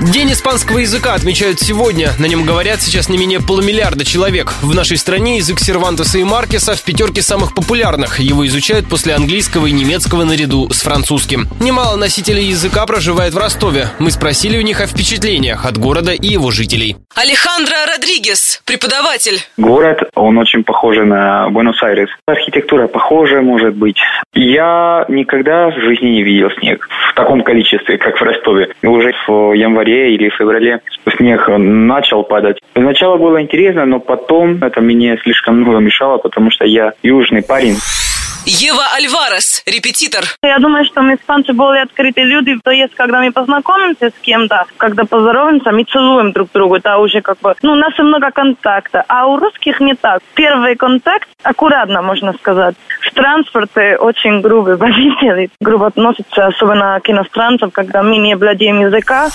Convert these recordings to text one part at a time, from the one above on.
День испанского языка отмечают сегодня. На нем говорят сейчас не менее полумиллиарда человек. В нашей стране язык Сервантеса и Маркеса в пятерке самых популярных. Его изучают после английского и немецкого наряду с французским. Немало носителей языка проживает в Ростове. Мы спросили у них о впечатлениях от города и его жителей. Алехандро Родригес, преподаватель. Город, он очень похож на Буэнос-Айрес. Архитектура похожа, может быть. Я никогда в жизни не видел снег в таком количестве, как в Ростове. И уже в январе или феврале снег начал падать. Сначала было интересно, но потом это мне слишком много мешало, потому что я южный парень. Ева Альварес, репетитор. Я думаю, что мы испанцы более открытые люди. То есть, когда мы познакомимся с кем-то, когда поздороваемся, мы целуем друг друга. Это уже как бы, ну, у нас много контакта. А у русских не так. Первый контакт аккуратно, можно сказать. В транспорте очень грубые водители. Грубо относятся, особенно к иностранцам, когда мы не владеем языка.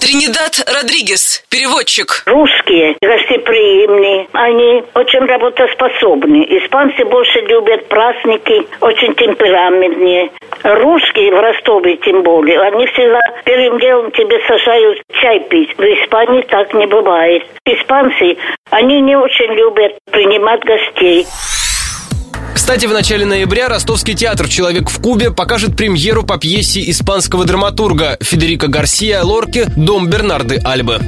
Тринидад Родригес, переводчик. Русские гостеприимные, они очень работоспособны. Испанцы больше любят праздники, очень темпераментные. Русские в Ростове тем более, они всегда первым делом тебе сажают чай пить. В Испании так не бывает. Испанцы, они не очень любят принимать гостей. Кстати, в начале ноября Ростовский театр «Человек в Кубе» покажет премьеру по пьесе испанского драматурга Федерико Гарсия Лорки «Дом Бернарды Альбы».